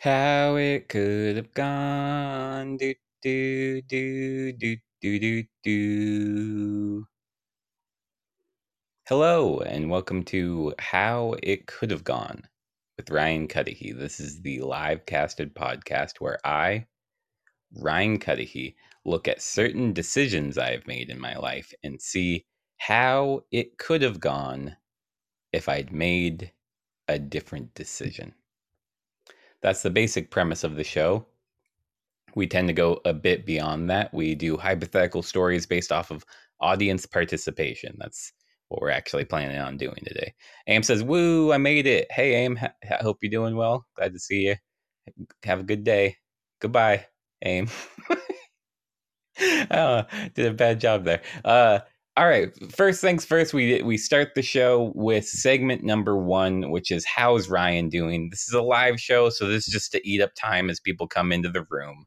How it could have gone. Do, do, do, do, do, do, do. Hello, and welcome to How It Could Have Gone with Ryan Cuddihy. This is the live casted podcast where I, Ryan Cuddihy, look at certain decisions I have made in my life and see how it could have gone if I'd made a different decision. That's the basic premise of the show. We tend to go a bit beyond that. We do hypothetical stories based off of audience participation. That's what we're actually planning on doing today. Aim says, Woo, I made it. Hey, Aim, ha- hope you're doing well. Glad to see you. Have a good day. Goodbye, Aim. oh, did a bad job there. Uh, all right. First things first, we we start the show with segment number one, which is how's Ryan doing? This is a live show, so this is just to eat up time as people come into the room.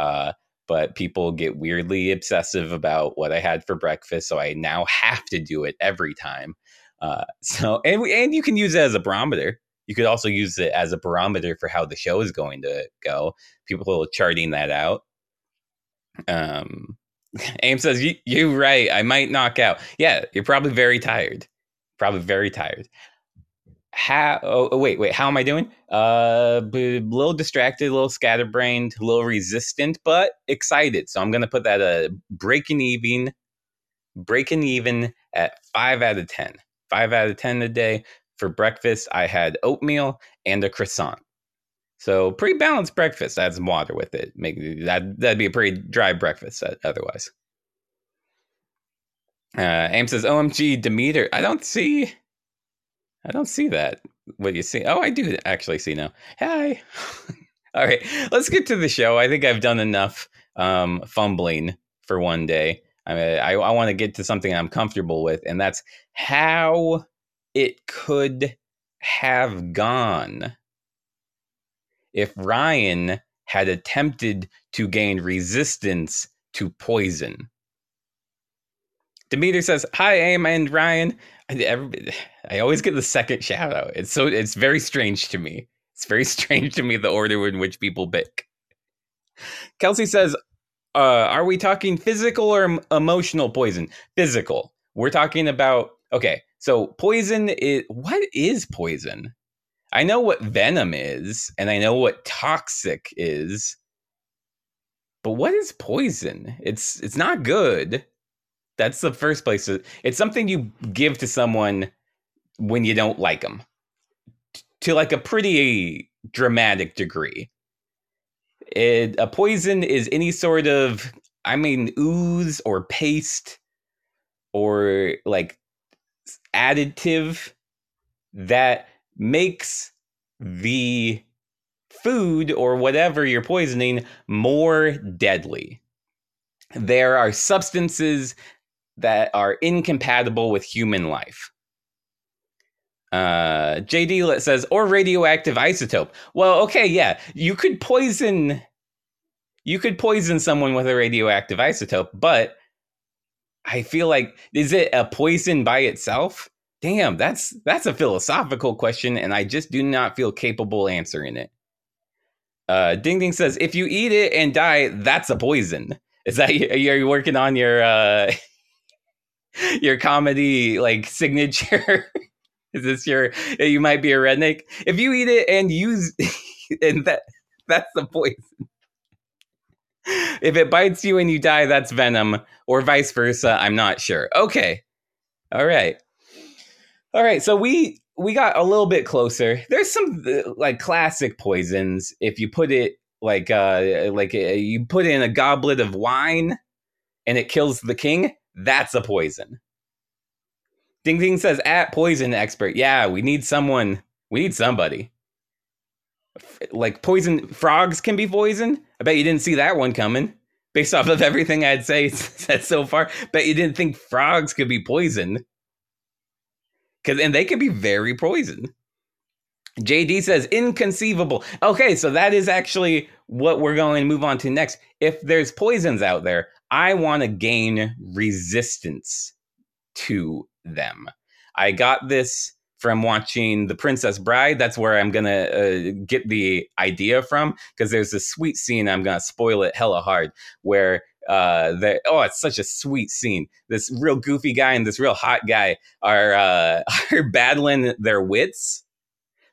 Uh, but people get weirdly obsessive about what I had for breakfast, so I now have to do it every time. Uh, so and we, and you can use it as a barometer. You could also use it as a barometer for how the show is going to go. People charting that out. Um, Aim says, you, You're right. I might knock out. Yeah, you're probably very tired. Probably very tired. How, oh, oh wait, wait. How am I doing? Uh, a little distracted, a little scatterbrained, a little resistant, but excited. So I'm to put that a uh, breaking even, breaking even at five out of 10. Five out of 10 a day. For breakfast, I had oatmeal and a croissant. So pretty balanced breakfast. Add some water with it. Make that that'd be a pretty dry breakfast uh, otherwise. Uh, says, "OMG, Demeter." I don't see. I don't see that. What do you see? Oh, I do actually see now. Hi. All right, let's get to the show. I think I've done enough um, fumbling for one day. I mean, I, I want to get to something I'm comfortable with, and that's how it could have gone if Ryan had attempted to gain resistance to poison. Demeter says, "Hi, Aim and Ryan. I, I always get the second shout out. It's so it's very strange to me. It's very strange to me the order in which people pick." Kelsey says, uh, "Are we talking physical or emotional poison? Physical. We're talking about okay. So poison is what is poison? I know what venom is, and I know what toxic is. But what is poison? It's it's not good. That's the first place. It's something you give to someone when you don't like them, to like a pretty dramatic degree. It, a poison is any sort of, I mean, ooze or paste or like additive that makes the food or whatever you're poisoning more deadly. There are substances that are incompatible with human life. Uh, JD says, or radioactive isotope. Well, okay, yeah, you could poison, you could poison someone with a radioactive isotope, but I feel like is it a poison by itself? Damn, that's that's a philosophical question, and I just do not feel capable answering it. Uh, Ding Ding says, if you eat it and die, that's a poison. Is that are you working on your uh, your comedy like signature? Is this your you might be a redneck? If you eat it and use and that that's the poison. If it bites you and you die, that's venom, or vice versa. I'm not sure. Okay. All right. All right, so we we got a little bit closer. There's some uh, like classic poisons. If you put it like uh like uh, you put in a goblet of wine and it kills the king, that's a poison. Ding Ding says at poison expert. Yeah, we need someone. We need somebody. Like poison frogs can be poison. I bet you didn't see that one coming. Based off of everything I'd say said so far, bet you didn't think frogs could be poisoned because and they can be very poison. JD says inconceivable. Okay, so that is actually what we're going to move on to next. If there's poisons out there, I want to gain resistance to them. I got this from watching The Princess Bride. That's where I'm going to uh, get the idea from because there's this sweet scene. I'm going to spoil it hella hard where uh that oh it's such a sweet scene this real goofy guy and this real hot guy are uh are battling their wits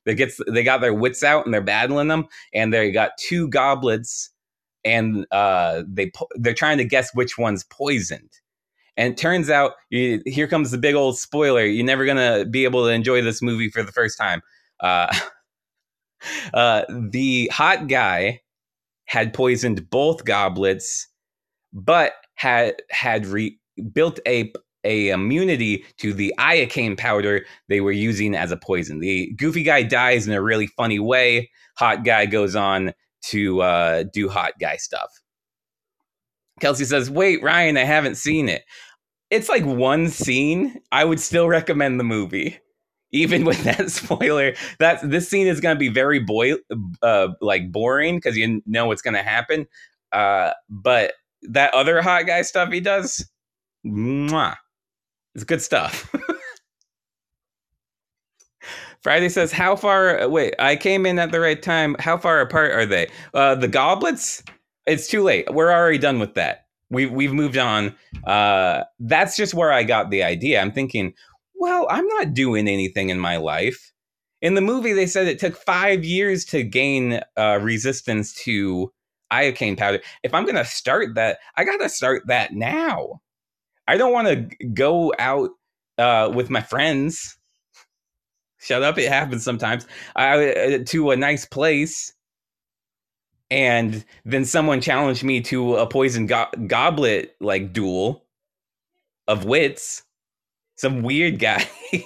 they gets they got their wits out and they're battling them and they got two goblets and uh they they're trying to guess which one's poisoned and turns out, you, here comes the big old spoiler. You're never gonna be able to enjoy this movie for the first time. Uh, uh, the hot guy had poisoned both goblets, but had had re- built a a immunity to the iocane powder they were using as a poison. The goofy guy dies in a really funny way. Hot guy goes on to uh, do hot guy stuff. Kelsey says, "Wait, Ryan, I haven't seen it." it's like one scene. I would still recommend the movie, even with that spoiler. That this scene is going to be very boy, uh, like boring because you know what's going to happen. Uh, but that other hot guy stuff he does, mwah, it's good stuff. Friday says, "How far? Wait, I came in at the right time. How far apart are they? Uh, the goblets? It's too late. We're already done with that we've we've moved on. Uh, that's just where I got the idea. I'm thinking, well, I'm not doing anything in my life. In the movie, they said it took five years to gain uh, resistance to iocane powder. If I'm to start that, I got to start that now. I don't want to go out uh, with my friends. Shut up! It happens sometimes. Uh, to a nice place and then someone challenged me to a poison go- goblet like duel of wits some weird guy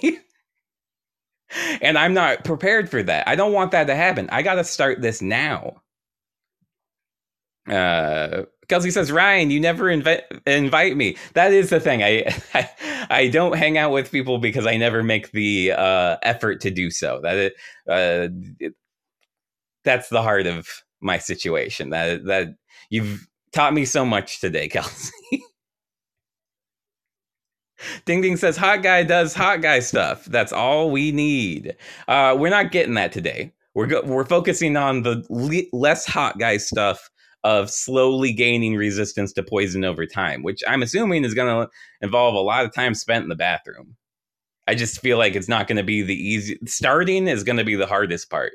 and i'm not prepared for that i don't want that to happen i gotta start this now uh Kelsey says, Ryan, you never invite invite me. That is the thing. I, I, I don't hang out with people because I never make the uh, effort to do so. That it, uh, it, that's the heart of my situation. That that you've taught me so much today, Kelsey. Ding Ding says hot guy does hot guy stuff. That's all we need. Uh, we're not getting that today. We're go- we're focusing on the le- less hot guy stuff of slowly gaining resistance to poison over time, which I'm assuming is going to involve a lot of time spent in the bathroom. I just feel like it's not going to be the easy. Starting is going to be the hardest part.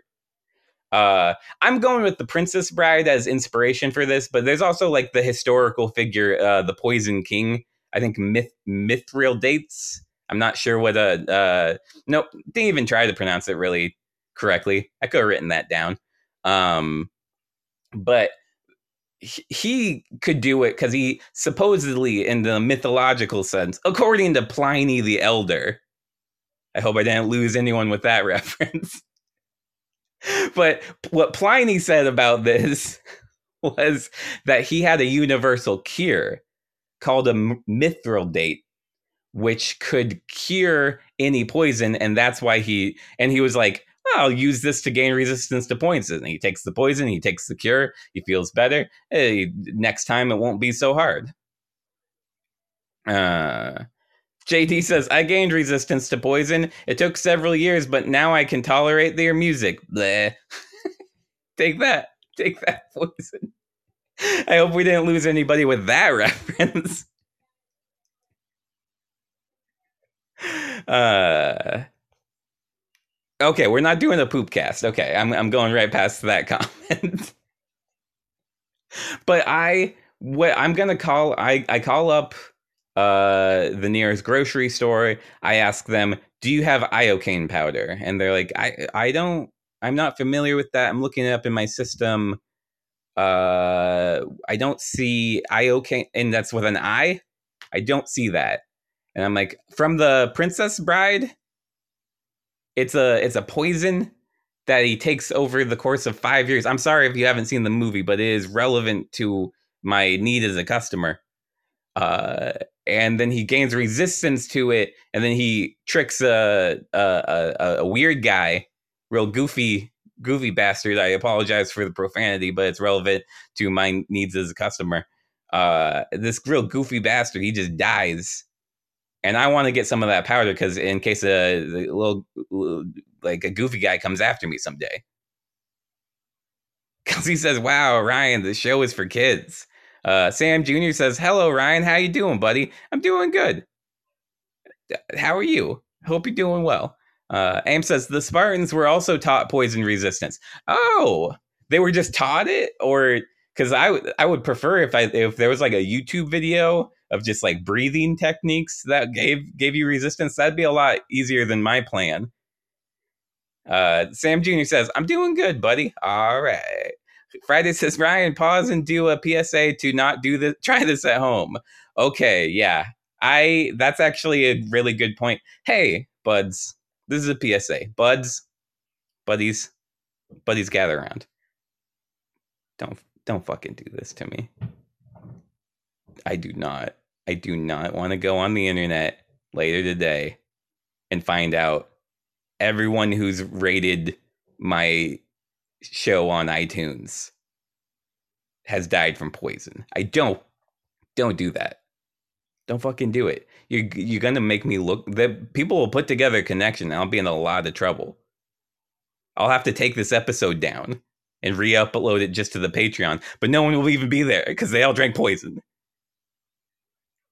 Uh, I'm going with the Princess Bride as inspiration for this, but there's also like the historical figure, uh, the Poison King. I think Myth Mithridates. I'm not sure what a. Uh, nope, didn't even try to pronounce it really correctly. I could have written that down. Um, but he, could do it because he supposedly, in the mythological sense, according to Pliny the Elder. I hope I didn't lose anyone with that reference but what Pliny said about this was that he had a universal cure called a mithridate, which could cure any poison, and that's why he and he was like, "I'll use this to gain resistance to poison." He takes the poison, he takes the cure, he feels better. Hey, next time it won't be so hard. Uh, JD says, I gained resistance to poison. It took several years, but now I can tolerate their music. Bleh. Take that. Take that poison. I hope we didn't lose anybody with that reference. uh Okay, we're not doing a poop cast. Okay, I'm I'm going right past that comment. but I what I'm gonna call I I call up uh, the nearest grocery store. I ask them, "Do you have iocane powder?" And they're like, "I I don't. I'm not familiar with that. I'm looking it up in my system. Uh, I don't see iocane, and that's with an I. I don't see that." And I'm like, "From the Princess Bride, it's a it's a poison." That he takes over the course of five years. I'm sorry if you haven't seen the movie, but it is relevant to my need as a customer. Uh, and then he gains resistance to it, and then he tricks a a, a, a weird guy, real goofy goofy bastard. I apologize for the profanity, but it's relevant to my needs as a customer. Uh, this real goofy bastard, he just dies, and I want to get some of that powder because in case a, a little, like a goofy guy comes after me someday. Kelsey says, "Wow, Ryan, the show is for kids." Uh, Sam Jr. says, "Hello, Ryan. How you doing, buddy? I'm doing good. How are you? Hope you're doing well." Uh, says the Spartans were also taught poison resistance. Oh, they were just taught it, or because I I would prefer if I if there was like a YouTube video of just like breathing techniques that gave gave you resistance. That'd be a lot easier than my plan. Uh, Sam Jr. says, "I'm doing good, buddy. All right." Friday says, "Ryan, pause and do a PSA to not do this. Try this at home." Okay, yeah, I. That's actually a really good point. Hey, buds, this is a PSA. Buds, buddies, buddies, gather around. Don't don't fucking do this to me. I do not. I do not want to go on the internet later today and find out everyone who's rated my show on iTunes has died from poison. I don't don't do that. Don't fucking do it. You're you're gonna make me look. The people will put together a connection. I'll be in a lot of trouble. I'll have to take this episode down and re-upload it just to the Patreon, but no one will even be there because they all drank poison.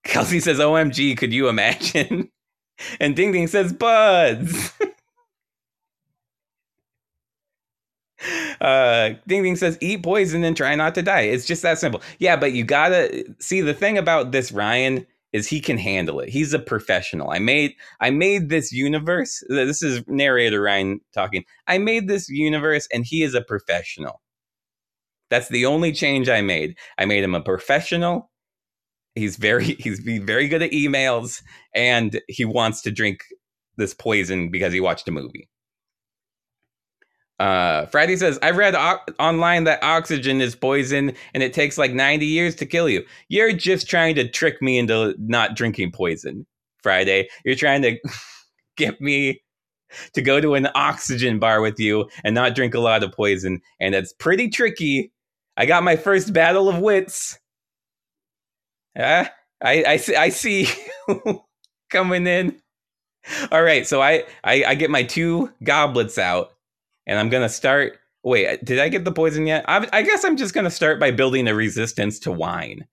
Kelsey says, "OMG, could you imagine?" And Ding Ding says, "Buds." uh ding ding says eat poison and try not to die it's just that simple yeah but you gotta see the thing about this ryan is he can handle it. He's a professional. I made I made this universe. This is narrator Ryan talking. I made this universe and he is a professional. That's the only change I made. I made him a professional. He's very he's very good at emails and he wants to drink this poison because he watched a movie. Uh, Friday says, I read o- online that oxygen is poison and it takes like 90 years to kill you. You're just trying to trick me into not drinking poison, Friday. You're trying to get me to go to an oxygen bar with you and not drink a lot of poison. And that's pretty tricky. I got my first battle of wits. Uh, I, I, I see coming in. All right, so I, I, I get my two goblets out and I'm gonna start. Wait, did I get the poison yet? I, I guess I'm just gonna start by building a resistance to wine,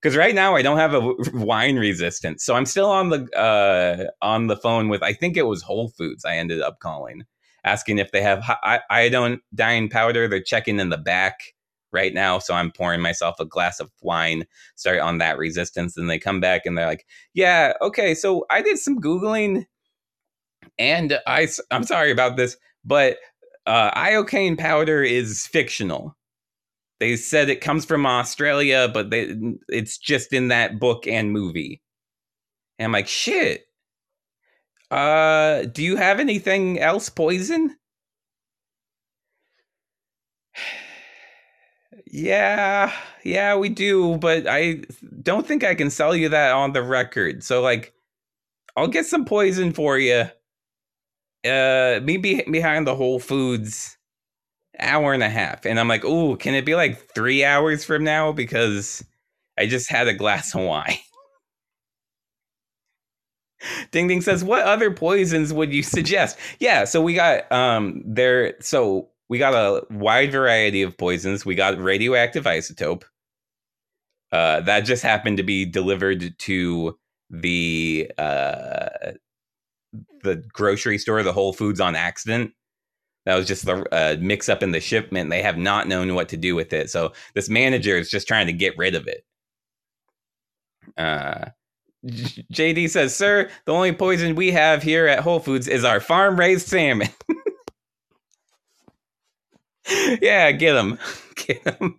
because right now I don't have a wine resistance. So I'm still on the uh, on the phone with I think it was Whole Foods. I ended up calling, asking if they have iodine powder. They're checking in the back right now, so I'm pouring myself a glass of wine, start on that resistance, and they come back and they're like, "Yeah, okay." So I did some googling, and I I'm sorry about this, but uh, iocane powder is fictional. They said it comes from Australia, but they, it's just in that book and movie. And I'm like, shit. Uh, do you have anything else poison? Yeah, yeah, we do, but I don't think I can sell you that on the record. So, like, I'll get some poison for you uh maybe behind the Whole Foods hour and a half. And I'm like, oh, can it be like three hours from now? Because I just had a glass of wine. Ding Ding says, what other poisons would you suggest? Yeah, so we got um there so we got a wide variety of poisons. We got radioactive isotope. Uh, that just happened to be delivered to the uh, the grocery store, the Whole Foods on accident. That was just the uh, mix up in the shipment. They have not known what to do with it. So this manager is just trying to get rid of it. Uh, JD says, Sir, the only poison we have here at Whole Foods is our farm raised salmon. yeah, get him. Get them.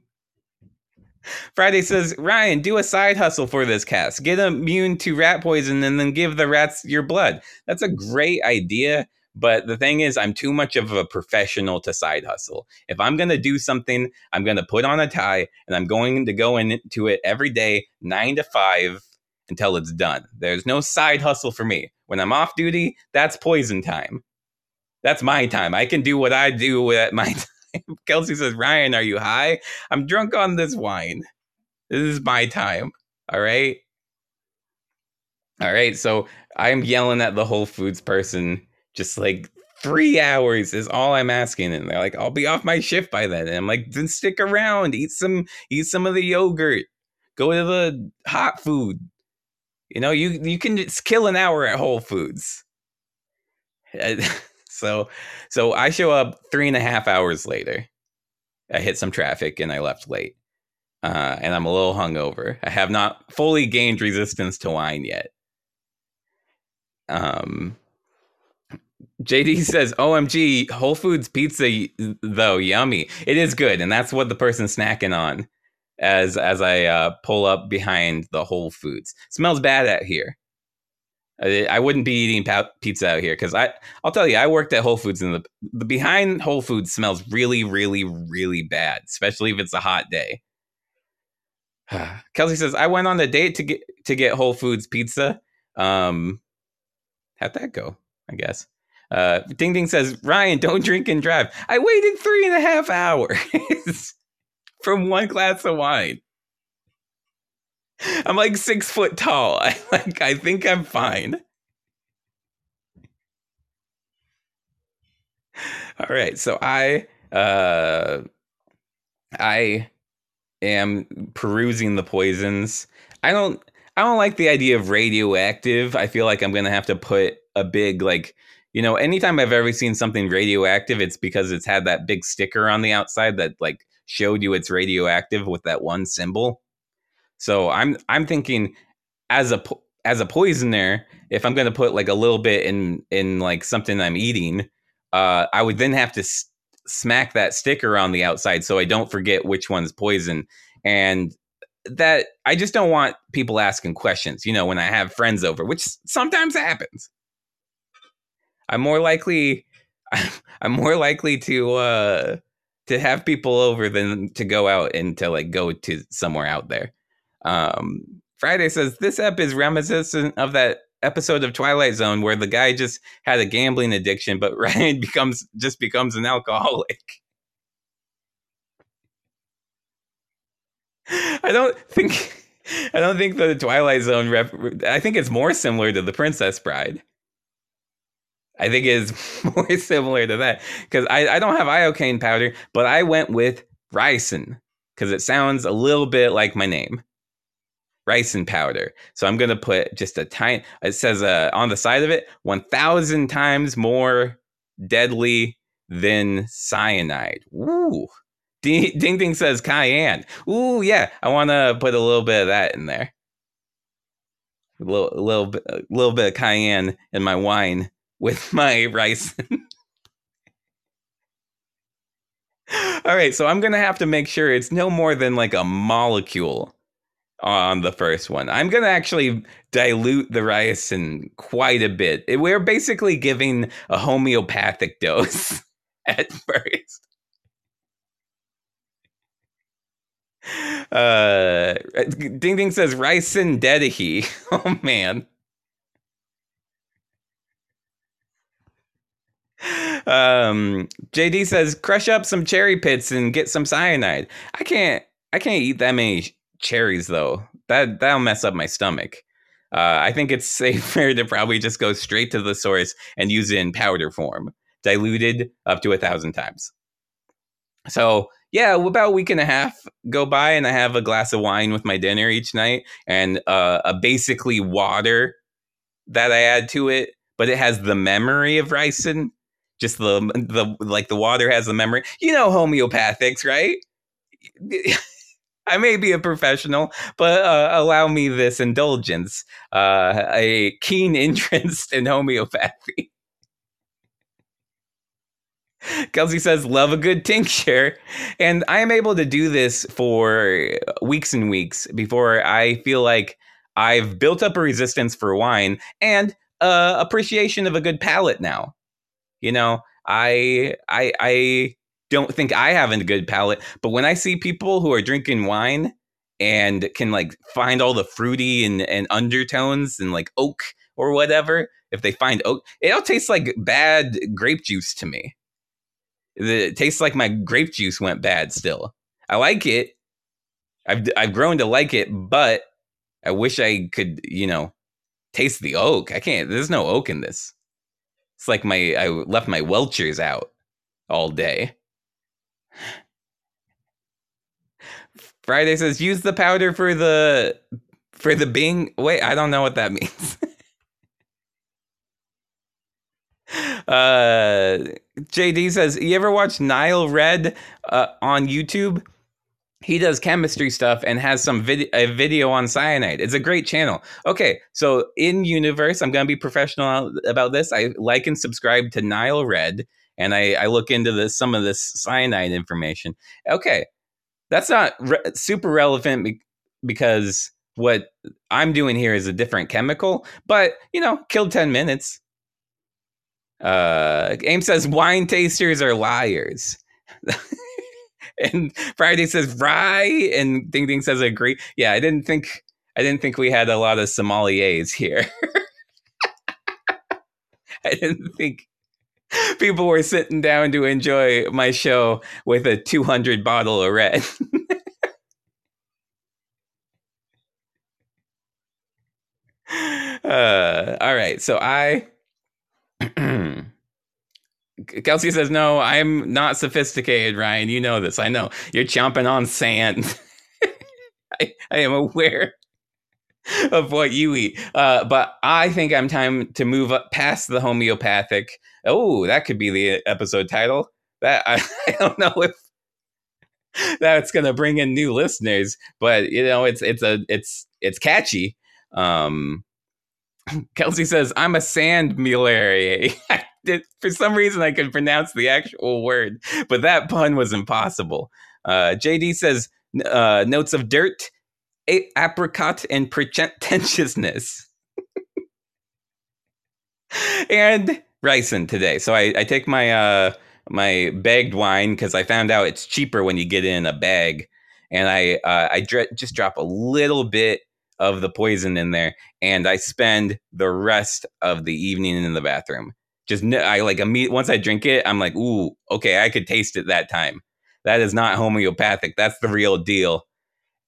Friday says, Ryan, do a side hustle for this cast. Get immune to rat poison and then give the rats your blood. That's a great idea. But the thing is, I'm too much of a professional to side hustle. If I'm going to do something, I'm going to put on a tie and I'm going to go into it every day, nine to five, until it's done. There's no side hustle for me. When I'm off duty, that's poison time. That's my time. I can do what I do at my time. Kelsey says, Ryan, are you high? I'm drunk on this wine. This is my time. All right. All right, so I'm yelling at the Whole Foods person, just like three hours is all I'm asking, and they're like, "I'll be off my shift by then." And I'm like, "Then stick around, eat some, eat some of the yogurt, go to the hot food. You know, you you can just kill an hour at Whole Foods." so, so I show up three and a half hours later. I hit some traffic and I left late. Uh, and I'm a little hungover. I have not fully gained resistance to wine yet. Um, JD says, "OMG, Whole Foods pizza though yummy. It is good, and that's what the person's snacking on." As as I uh, pull up behind the Whole Foods, smells bad out here. I, wouldn't be eating pizza out here because I I'll tell you, I worked at Whole Foods, and the the behind Whole Foods smells really, really, really bad, especially if it's a hot day. Kelsey says, "I went on a date to get to get Whole Foods pizza. Um, how'd that go? I guess." Uh, Ding Ding says, Ryan, don't drink and drive. I waited three and a half hours from one glass of wine. I'm like six foot tall. I like I think I'm fine. All right, so I uh I am perusing the poisons. I don't I don't like the idea of radioactive. I feel like I'm gonna have to put a big like you know, anytime I've ever seen something radioactive, it's because it's had that big sticker on the outside that like showed you it's radioactive with that one symbol. So I'm I'm thinking as a as a poisoner, if I'm going to put like a little bit in in like something I'm eating, uh, I would then have to s- smack that sticker on the outside so I don't forget which one's poison. And that I just don't want people asking questions. You know, when I have friends over, which sometimes happens. I'm more likely I'm more likely to uh to have people over than to go out and to like go to somewhere out there. Um Friday says this app is reminiscent of that episode of Twilight Zone where the guy just had a gambling addiction, but Ryan becomes just becomes an alcoholic. I don't think I don't think the Twilight Zone rep. I think it's more similar to the Princess Bride. I think is more similar to that because I, I don't have iocane powder, but I went with ricin because it sounds a little bit like my name. Ricin powder. So I'm gonna put just a tiny. It says uh, on the side of it, one thousand times more deadly than cyanide. Ooh. Ding Ding, Ding says cayenne. Ooh, yeah. I want to put a little bit of that in there. A little, a little bit, a little bit of cayenne in my wine with my rice. All right, so I'm gonna have to make sure it's no more than like a molecule on the first one. I'm gonna actually dilute the ricin quite a bit. We're basically giving a homeopathic dose at first. Uh, Ding Ding says ricin dedihi. Oh man. um, JD says crush up some cherry pits and get some cyanide. I can't. I can't eat that many cherries though. That that'll mess up my stomach. Uh, I think it's safer to probably just go straight to the source and use it in powder form, diluted up to a thousand times. So yeah, about a week and a half go by, and I have a glass of wine with my dinner each night, and uh, a basically water that I add to it, but it has the memory of ricin just the the like the water has the memory. You know homeopathics, right? I may be a professional, but uh, allow me this indulgence, uh, a keen interest in homeopathy. Kelsey says, love a good tincture. And I am able to do this for weeks and weeks before I feel like I've built up a resistance for wine and uh, appreciation of a good palate now. You know, I I I don't think I have a good palate, but when I see people who are drinking wine and can like find all the fruity and, and undertones and like oak or whatever, if they find oak, it all tastes like bad grape juice to me. It tastes like my grape juice went bad still. I like it. I've I've grown to like it, but I wish I could, you know, taste the oak. I can't. There's no oak in this. It's like my I left my Welchers out all day. Friday says use the powder for the for the Bing. Wait, I don't know what that means. uh, JD says, "You ever watch Nile Red uh, on YouTube? He does chemistry stuff and has some vid- a video on cyanide. It's a great channel. Okay, so in universe, I'm gonna be professional about this. I like and subscribe to Nile Red, and I, I look into this some of this cyanide information. Okay, that's not re- super relevant be- because what I'm doing here is a different chemical, but you know, killed 10 minutes. Uh, Aim says wine tasters are liars. and Friday says rye, and Ding Ding says agree. Yeah, I didn't think I didn't think we had a lot of sommeliers here. I didn't think people were sitting down to enjoy my show with a 200 bottle of red. uh, all right, so I. Kelsey says, No, I'm not sophisticated, Ryan. You know this. I know. You're chomping on sand. I, I am aware of what you eat. Uh, but I think I'm time to move up past the homeopathic. Oh, that could be the episode title. That I, I don't know if that's gonna bring in new listeners, but you know, it's it's a it's it's catchy. Um, Kelsey says, "I'm a sand mularier." For some reason, I could pronounce the actual word, but that pun was impossible. Uh, JD says, uh, "Notes of dirt, apricot, and pretentiousness." and ricin today. So I, I take my uh, my bagged wine because I found out it's cheaper when you get it in a bag, and I uh, I just drop a little bit of the poison in there, and I spend the rest of the evening in the bathroom. Just I like immediate once I drink it, I'm like, ooh, okay, I could taste it that time. That is not homeopathic. That's the real deal.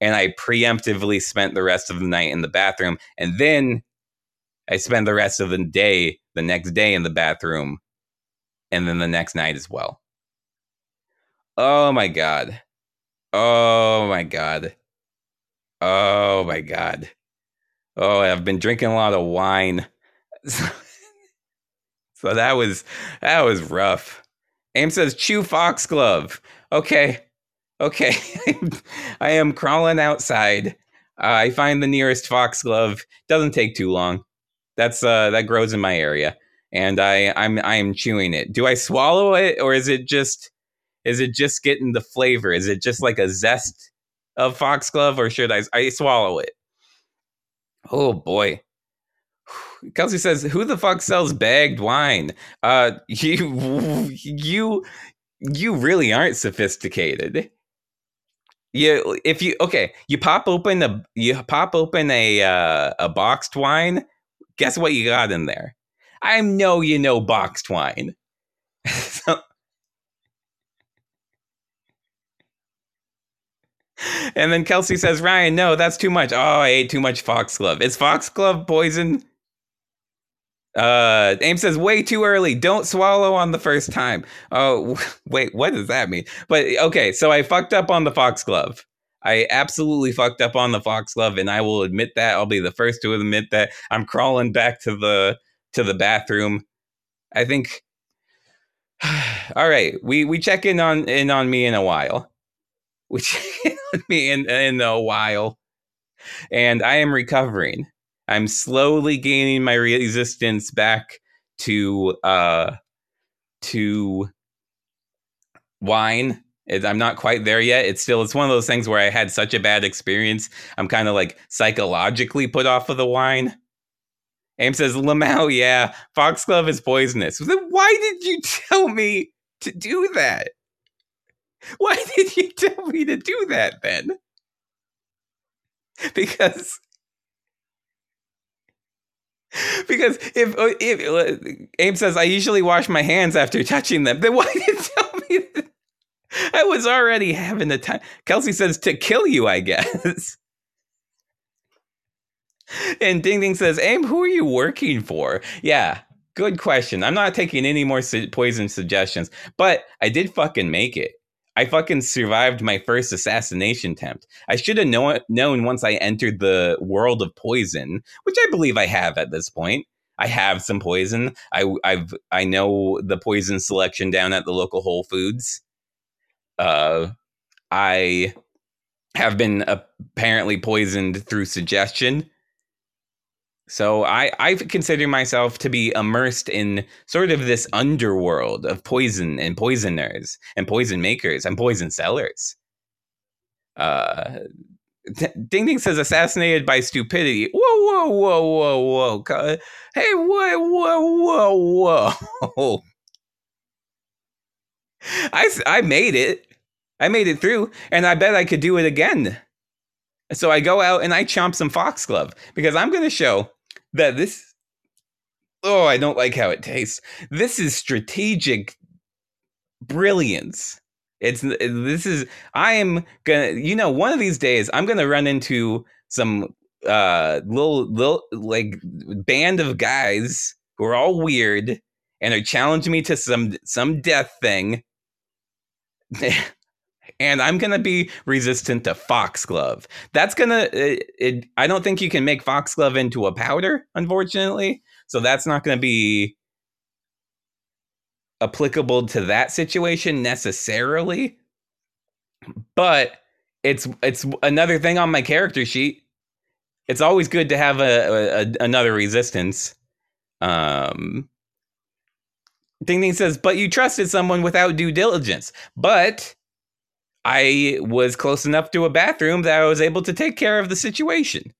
And I preemptively spent the rest of the night in the bathroom, and then I spend the rest of the day, the next day, in the bathroom, and then the next night as well. Oh my god. Oh my god. Oh my god. Oh, I've been drinking a lot of wine. so that was that was rough. Aim says chew foxglove. Okay. Okay. I am crawling outside. Uh, I find the nearest foxglove. Doesn't take too long. That's uh that grows in my area. And I I'm I am chewing it. Do I swallow it or is it just is it just getting the flavor? Is it just like a zest of foxglove or should I I swallow it? Oh boy. Kelsey says, "Who the fuck sells bagged wine?" Uh, you, you, you really aren't sophisticated. You, if you okay, you pop open a you pop open a uh, a boxed wine. Guess what you got in there? I know you know boxed wine. so, and then Kelsey says, Ryan, no, that's too much. Oh, I ate too much foxglove. Is foxglove poison? Uh, Aim says, way too early. Don't swallow on the first time. Oh, wait, what does that mean? But okay, so I fucked up on the foxglove. I absolutely fucked up on the foxglove, and I will admit that. I'll be the first to admit that. I'm crawling back to the to the bathroom. I think. All right, we we check in on in on me in a while. We check in on me in in a while, and I am recovering. I'm slowly gaining my resistance back to uh to wine. I'm not quite there yet. It's still it's one of those things where I had such a bad experience. I'm kind of like psychologically put off of the wine. Aim says, Lamau, yeah, foxglove is poisonous. Then why did you tell me to do that? Why did you tell me to do that then? Because because if uh, if uh, Abe says I usually wash my hands after touching them, then why did you tell me that? I was already having the time. Kelsey says to kill you, I guess. and Ding Ding says, Aim, who are you working for? Yeah, good question. I'm not taking any more su- poison suggestions, but I did fucking make it. I fucking survived my first assassination attempt. I should have know- known once I entered the world of poison, which I believe I have at this point. I have some poison. I I've I know the poison selection down at the local Whole Foods. Uh, I have been apparently poisoned through suggestion. So I I consider myself to be immersed in sort of this underworld of poison and poisoners and poison makers and poison sellers. Uh, Ding Ding says assassinated by stupidity. Whoa, whoa, whoa, whoa, whoa. Hey, whoa, whoa, whoa, whoa. I, I made it. I made it through, and I bet I could do it again. So I go out and I chomp some foxglove because I'm going to show that this. Oh, I don't like how it tastes. This is strategic brilliance. It's this is I am gonna you know one of these days I'm gonna run into some uh little little like band of guys who are all weird and are challenging me to some some death thing. and I'm gonna be resistant to foxglove. That's gonna. It, it, I don't think you can make foxglove into a powder, unfortunately. So that's not gonna be applicable to that situation necessarily. But it's it's another thing on my character sheet. It's always good to have a, a another resistance. Um, Ding Ding says, but you trusted someone without due diligence. But I was close enough to a bathroom that I was able to take care of the situation.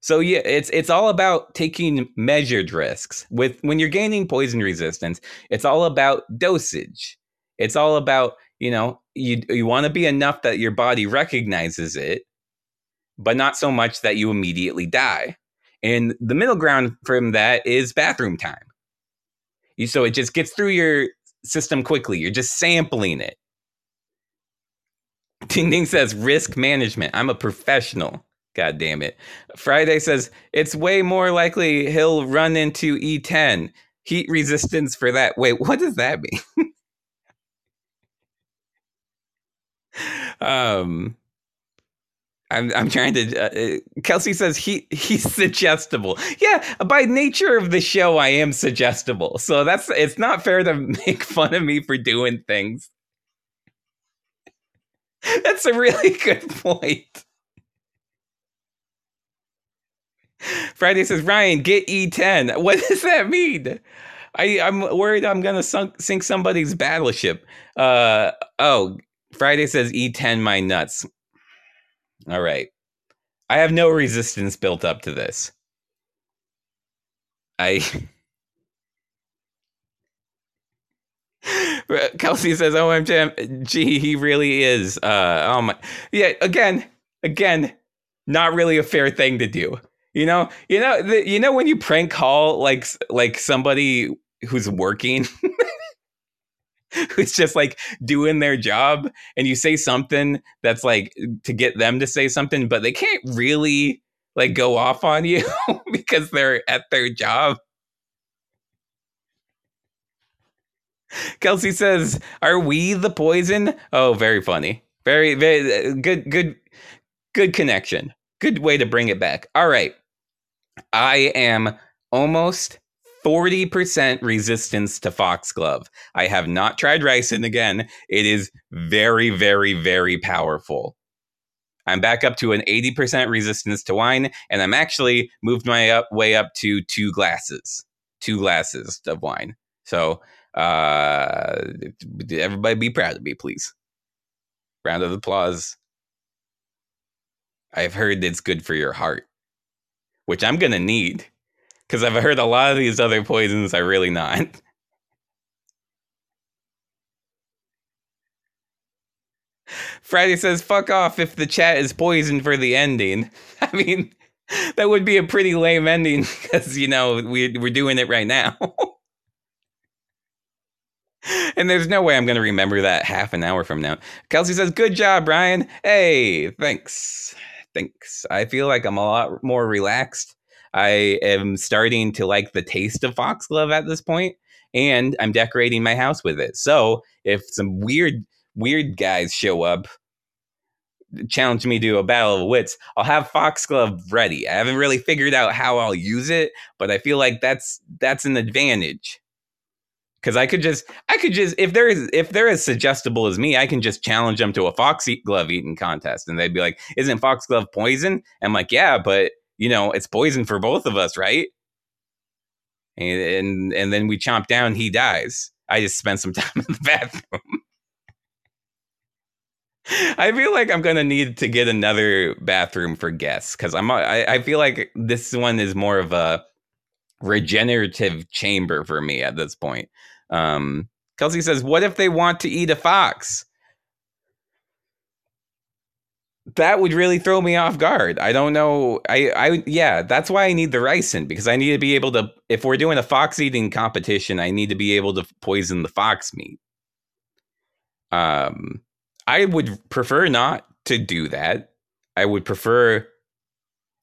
So yeah, it's it's all about taking measured risks. With when you're gaining poison resistance, it's all about dosage. It's all about, you know, you you want to be enough that your body recognizes it, but not so much that you immediately die. And the middle ground from that is bathroom time. So it just gets through your system quickly. You're just sampling it. Ding Ding says risk management. I'm a professional. God damn it. Friday says it's way more likely he'll run into E10. Heat resistance for that. Wait, what does that mean? um I'm I'm trying to. Uh, Kelsey says he he's suggestible. Yeah, by nature of the show, I am suggestible. So that's it's not fair to make fun of me for doing things. That's a really good point. Friday says, Ryan, get E10. What does that mean? I, I'm worried I'm gonna sunk, sink somebody's battleship. Uh oh, Friday says E10 my nuts. All right. I have no resistance built up to this. I Kelsey says, "OMG, gee, he really is." Uh, oh my, yeah. Again, again, not really a fair thing to do. You know, you know, the, you know when you prank call like like somebody who's working, who's just like doing their job, and you say something that's like to get them to say something, but they can't really like go off on you because they're at their job. Kelsey says, "Are we the poison?" Oh, very funny. Very, very uh, good, good, good connection. Good way to bring it back. All right. I am almost 40% resistance to foxglove. I have not tried ricin again. It is very, very, very powerful. I'm back up to an 80% resistance to wine, and I'm actually moved my up, way up to two glasses, two glasses of wine. So, uh, everybody be proud of me, please. Round of applause. I've heard it's good for your heart which I'm gonna need because I've heard a lot of these other poisons are really not. Friday says, fuck off if the chat is poisoned for the ending. I mean, that would be a pretty lame ending because, you know, we, we're doing it right now. and there's no way I'm going to remember that half an hour from now. Kelsey says, good job, Brian. Hey, thanks. thanks. I feel like I'm a lot more relaxed. I am starting to like the taste of foxglove at this point, and I'm decorating my house with it. So if some weird, weird guys show up, challenge me to a battle of wits, I'll have foxglove ready. I haven't really figured out how I'll use it, but I feel like that's that's an advantage because I could just I could just if they're if they're as suggestible as me, I can just challenge them to a foxglove eating contest, and they'd be like, "Isn't foxglove poison?" I'm like, "Yeah, but you know, it's poison for both of us, right?" And and, and then we chomp down, he dies. I just spent some time in the bathroom. I feel like I'm gonna need to get another bathroom for guests because I'm I, I feel like this one is more of a regenerative chamber for me at this point. Um, Kelsey says, "What if they want to eat a fox?" That would really throw me off guard. I don't know. I, I, yeah, that's why I need the ricin because I need to be able to. If we're doing a fox eating competition, I need to be able to poison the fox meat. Um, I would prefer not to do that. I would prefer.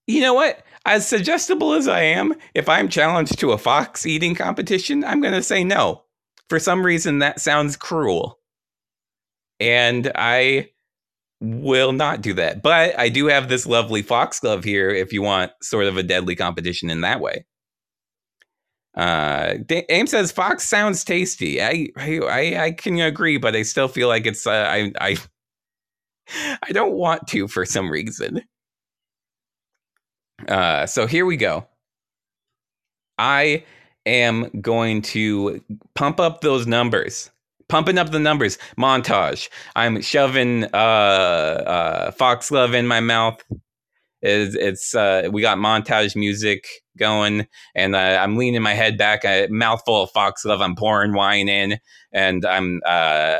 You know what? As suggestible as I am, if I'm challenged to a fox eating competition, I'm going to say no for some reason that sounds cruel. And I will not do that. But I do have this lovely foxglove here if you want sort of a deadly competition in that way. Uh, Aim says fox sounds tasty. I, I I can agree, but I still feel like it's uh, I I I don't want to for some reason. Uh, so here we go. I am going to pump up those numbers. Pumping up the numbers. Montage. I'm shoving uh, uh, Foxglove in my mouth. It's, it's uh, we got montage music going, and uh, I'm leaning my head back, a mouthful of Foxglove. I'm pouring wine in, and I'm uh,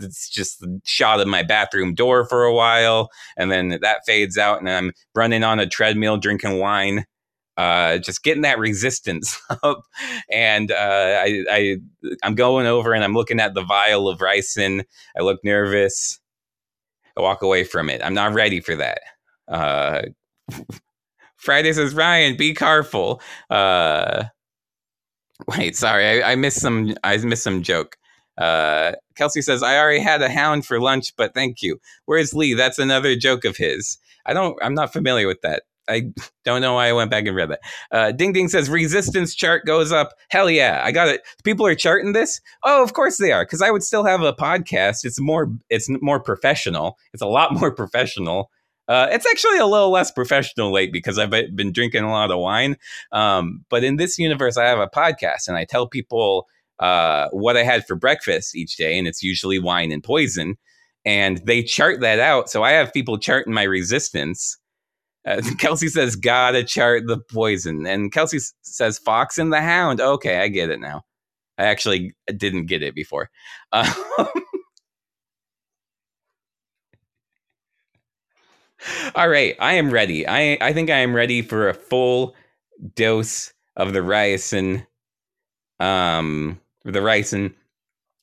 it's just shot of my bathroom door for a while, and then that fades out, and I'm running on a treadmill drinking wine uh, just getting that resistance up. And uh, I, I, I'm going over and I'm looking at the vial of ricin. I look nervous. I walk away from it. I'm not ready for that. Uh, Friday says, Ryan, be careful. Uh, wait, sorry, I, I missed some. I missed some joke. Uh, Kelsey says, I already had a hound for lunch, but thank you. Where's Lee? That's another joke of his. I don't. I'm not familiar with that. I don't know why I went back and read that. Uh, Ding Ding says resistance chart goes up. Hell yeah, I got it. People are charting this. Oh, of course they are, because I would still have a podcast. It's more, it's more professional. It's a lot more professional. Uh, it's actually a little less professional late because I've been drinking a lot of wine. Um, but in this universe, I have a podcast and I tell people uh, what I had for breakfast each day, and it's usually wine and poison. And they chart that out. So I have people charting my resistance uh, Kelsey says, gotta chart the poison. And Kelsey says, Fox and the Hound. Okay, I get it now. I actually didn't get it before. Uh, all right, I am ready. I, I think I am ready for a full dose of the ricin. Um, the ricin.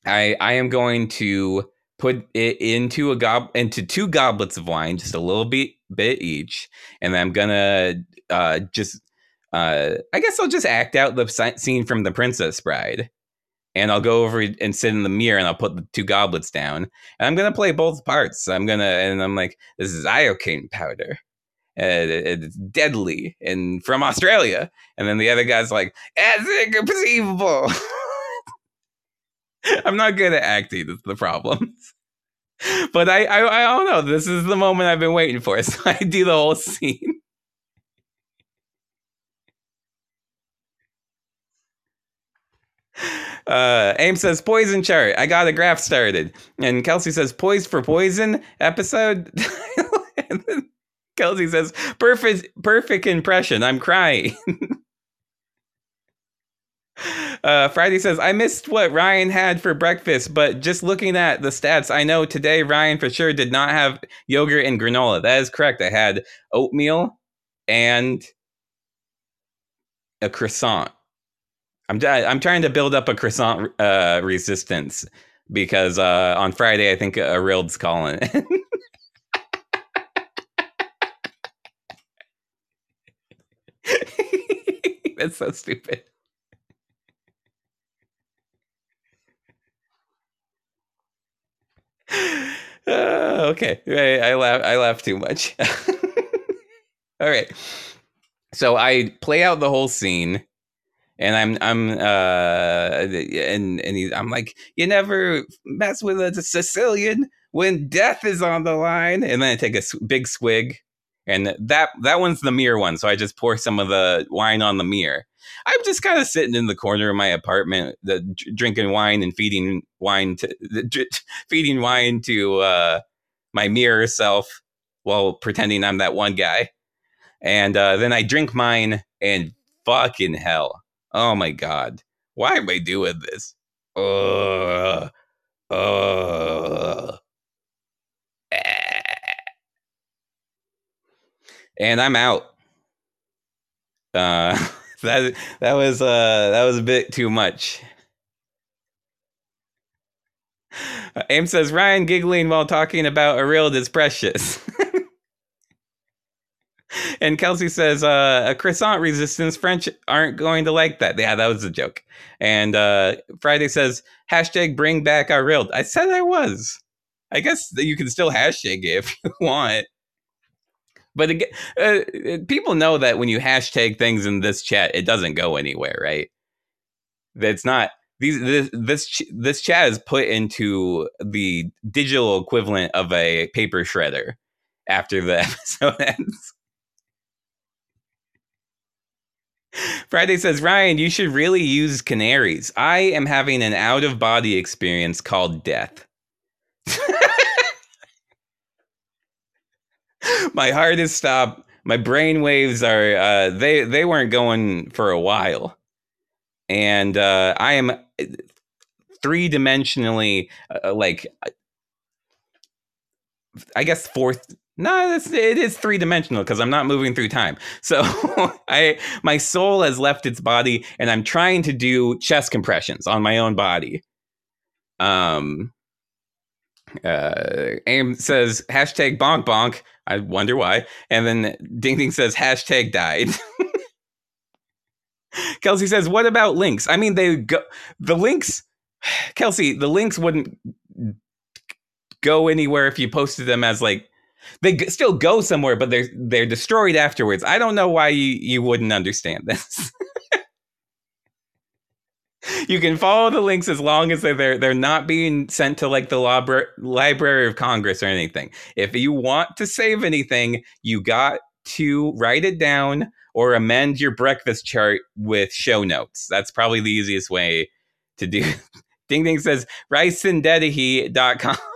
I I am going to put it into a gob into two goblets of wine, just a little bit bit each, and I'm gonna uh, just uh, I guess I'll just act out the scene from The Princess Bride, and I'll go over and sit in the mirror and I'll put the two goblets down, and I'm gonna play both parts. I'm gonna and I'm like, this is iocane powder. And it's deadly and from Australia, and then the other guy's like, as inconceivable. I'm not good at acting. That's the problem. but I, I, I don't know. This is the moment I've been waiting for. So I do the whole scene. Uh, Aim says poison chart. I got a graph started, and Kelsey says poise for poison episode. Kelsey says perfect, perfect impression. I'm crying. Uh, Friday says, I missed what Ryan had for breakfast, but just looking at the stats, I know today Ryan for sure did not have yogurt and granola. That is correct. I had oatmeal and a croissant. I'm I'm trying to build up a croissant uh, resistance because uh, on Friday I think Arild's calling. That's so stupid. Uh, okay, I, I laugh. I laugh too much. All right. So I play out the whole scene, and I'm I'm uh and and he, I'm like, you never mess with a Sicilian when death is on the line, and then I take a big swig, and that that one's the mirror one. So I just pour some of the wine on the mirror. I'm just kind of sitting in the corner of my apartment, the, drinking wine and feeding wine to feeding wine to uh, my mirror self while pretending I'm that one guy. And uh, then I drink mine, and fucking hell, oh my god, why am I doing this? And I'm out. Uh, that that was uh that was a bit too much. Aim says Ryan giggling while talking about Arild is precious. and Kelsey says uh, a croissant resistance French aren't going to like that. Yeah, that was a joke. And uh, Friday says hashtag bring back Arild. I said I was. I guess you can still hashtag if you want. But again, uh, people know that when you hashtag things in this chat, it doesn't go anywhere, right? That's not these this this this chat is put into the digital equivalent of a paper shredder after the episode ends. Friday says, Ryan, you should really use canaries. I am having an out of body experience called death. my heart has stopped. My brain waves are uh, they they weren't going for a while, and uh, I am three dimensionally uh, like I guess fourth. No, it's, it is three dimensional because I'm not moving through time. So I my soul has left its body, and I'm trying to do chest compressions on my own body. Um, uh, Aim says hashtag bonk bonk. I wonder why. And then Ding Ding says hashtag died. Kelsey says, "What about links? I mean, they go the links. Kelsey, the links wouldn't go anywhere if you posted them as like they still go somewhere, but they're they're destroyed afterwards. I don't know why you you wouldn't understand this." you can follow the links as long as they're they're not being sent to like the Libra- Library of Congress or anything. If you want to save anything, you got to write it down or amend your breakfast chart with show notes. That's probably the easiest way to do. Ding Ding says riceanddedahy.com.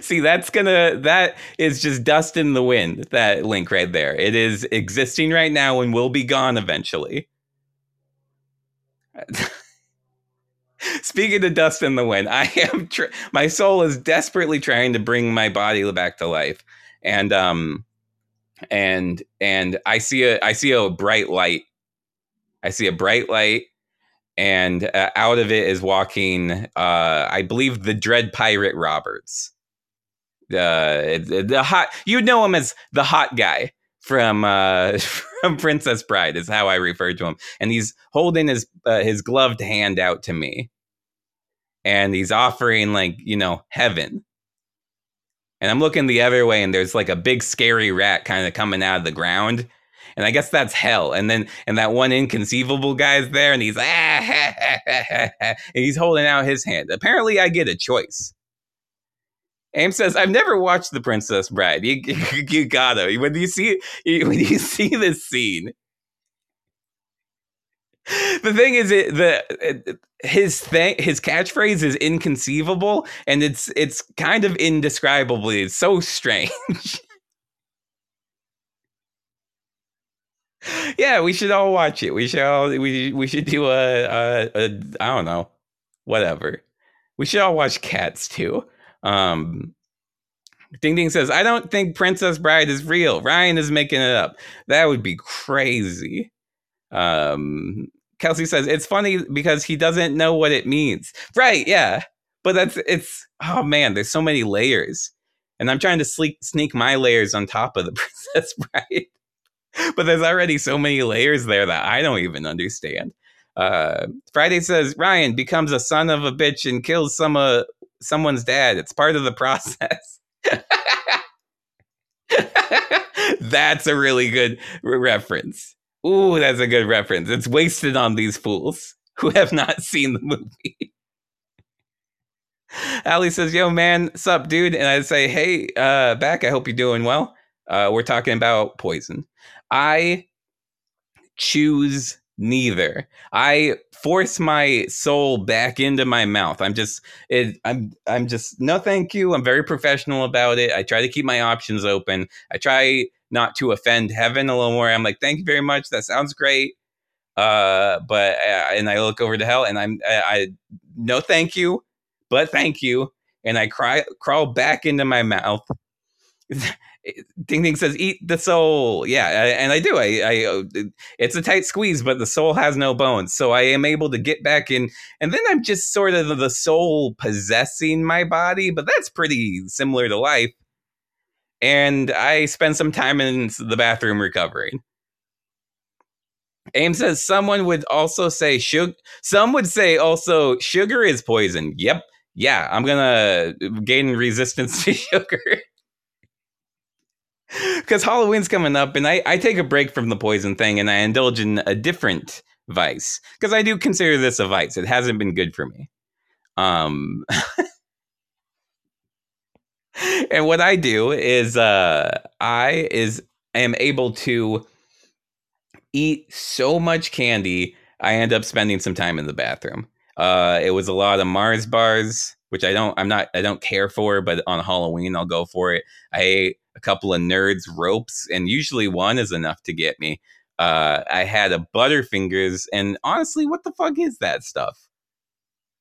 See, that's gonna that is just dust in the wind, that link right there. It is existing right now and will be gone eventually. Speaking of dust in the wind, I am tr- my soul is desperately trying to bring my body back to life, and um, and and I see a I see a bright light. I see a bright light, and uh, out of it is walking, uh, I believe, the Dread Pirate Roberts. Uh, the hot, you know him as the hot guy from uh, from Princess Bride is how I refer to him, and he's holding his uh, his gloved hand out to me, and he's offering like you know heaven. And I'm looking the other way, and there's like a big scary rat kind of coming out of the ground, and I guess that's hell. And then and that one inconceivable guy's there, and he's ah, and he's holding out his hand. Apparently, I get a choice. Aim says, "I've never watched The Princess Bride. You, you gotta when you see when you see this scene." The thing is, it, the his thing, his catchphrase is inconceivable, and it's it's kind of indescribably it's so strange. yeah, we should all watch it. We should all we we should do a, a, a I don't know, whatever. We should all watch Cats too. Um, Ding Ding says, I don't think Princess Bride is real. Ryan is making it up. That would be crazy. Um, Kelsey says, it's funny because he doesn't know what it means. Right, yeah. But that's, it's, oh man, there's so many layers. And I'm trying to sleek, sneak my layers on top of the Princess Bride. but there's already so many layers there that I don't even understand. Uh, Friday says Ryan becomes a son of a bitch and kills some uh, someone's dad. It's part of the process. that's a really good re- reference. Ooh, that's a good reference. It's wasted on these fools who have not seen the movie. Ali says, "Yo, man, sup, dude?" And I say, "Hey, uh, back. I hope you're doing well. Uh, we're talking about poison. I choose neither. I force my soul back into my mouth. I'm just it, I'm I'm just no thank you. I'm very professional about it. I try to keep my options open. I try not to offend heaven a little more. I'm like, "Thank you very much. That sounds great." Uh but uh, and I look over to hell and I'm I, I no thank you, but thank you. And I cry crawl back into my mouth. Ding Ding says, "Eat the soul." Yeah, and I do. I, I, uh, it's a tight squeeze, but the soul has no bones, so I am able to get back in. And then I'm just sort of the soul possessing my body, but that's pretty similar to life. And I spend some time in the bathroom recovering. Aim says someone would also say sugar. Some would say also sugar is poison. Yep. Yeah, I'm gonna gain resistance to sugar because Halloween's coming up, and I, I take a break from the poison thing and I indulge in a different vice because I do consider this a vice. It hasn't been good for me. Um, and what I do is uh, I is am able to eat so much candy. I end up spending some time in the bathroom. Uh, it was a lot of Mars bars, which I don't, I'm not, I don't care for, but on Halloween I'll go for it. I ate a couple of nerds ropes, and usually one is enough to get me. Uh, I had a Butterfingers, and honestly, what the fuck is that stuff?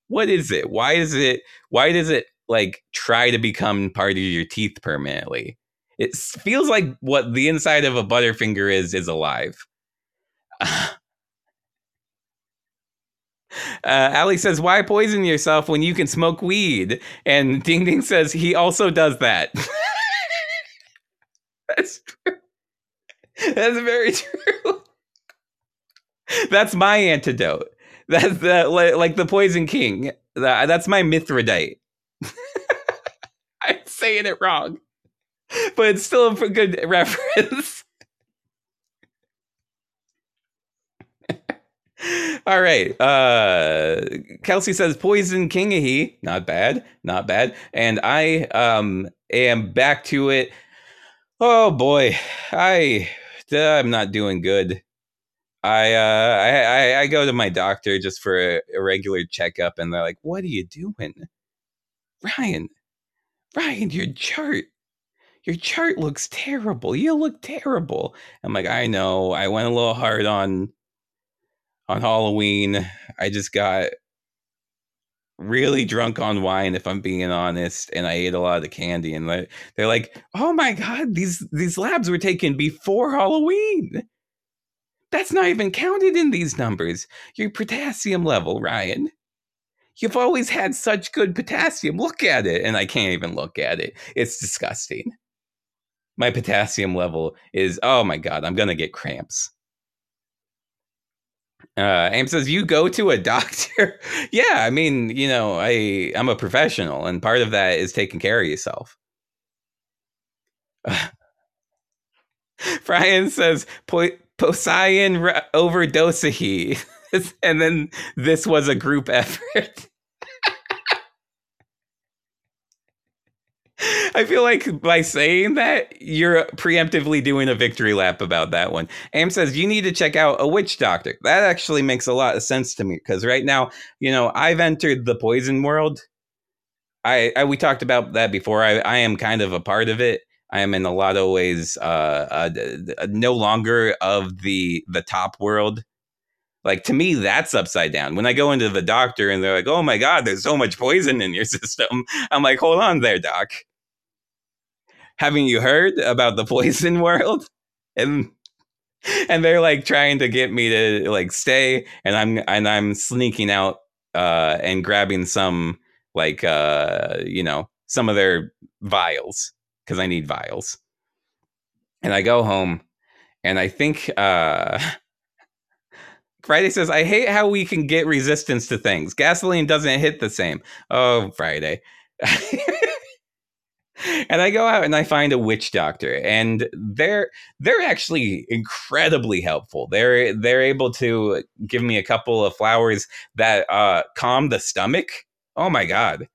What is it? Why is it? Why does it like try to become part of your teeth permanently? It feels like what the inside of a Butterfinger is is alive. Uh, Ali says, "Why poison yourself when you can smoke weed?" And Ding Ding says he also does that. That's true. That's very true. That's my antidote. That's the like the poison king. that's my Mithridate. I'm saying it wrong, but it's still a good reference. All right. Uh Kelsey says poison kingahe. Not bad. Not bad. And I um am back to it Oh boy, I I'm not doing good. I uh I I, I go to my doctor just for a, a regular checkup, and they're like, "What are you doing, Ryan? Ryan, your chart." Your chart looks terrible. You look terrible. I'm like, I know. I went a little hard on on Halloween. I just got really drunk on wine if i'm being honest and i ate a lot of candy and they're like oh my god these these labs were taken before halloween that's not even counted in these numbers your potassium level ryan you've always had such good potassium. Look at it. And i can't even look at it. It's disgusting. My potassium level is oh my god i'm gonna get cramps. Uh, Aim says you go to a doctor. yeah, I mean, you know, I I'm a professional, and part of that is taking care of yourself. Brian says po- Poseidon re- overdose he, and then this was a group effort. I feel like by saying that, you're preemptively doing a victory lap about that one. Am says you need to check out a witch doctor. That actually makes a lot of sense to me because right now, you know, I've entered the poison world. I, I we talked about that before. I, I am kind of a part of it. I am in a lot of ways uh, uh, no longer of the the top world. Like to me, that's upside down. When I go into the doctor and they're like, "Oh my god, there's so much poison in your system," I'm like, "Hold on there, doc." haven't you heard about the poison world? And and they're like trying to get me to like stay and I'm and I'm sneaking out uh and grabbing some like uh you know some of their vials because I need vials. And I go home and I think uh, Friday says, "I hate how we can get resistance to things. Gasoline doesn't hit the same." Oh, Friday. and I go out and I find a witch doctor, and they're they're actually incredibly helpful. They're they're able to give me a couple of flowers that uh, calm the stomach. Oh my god!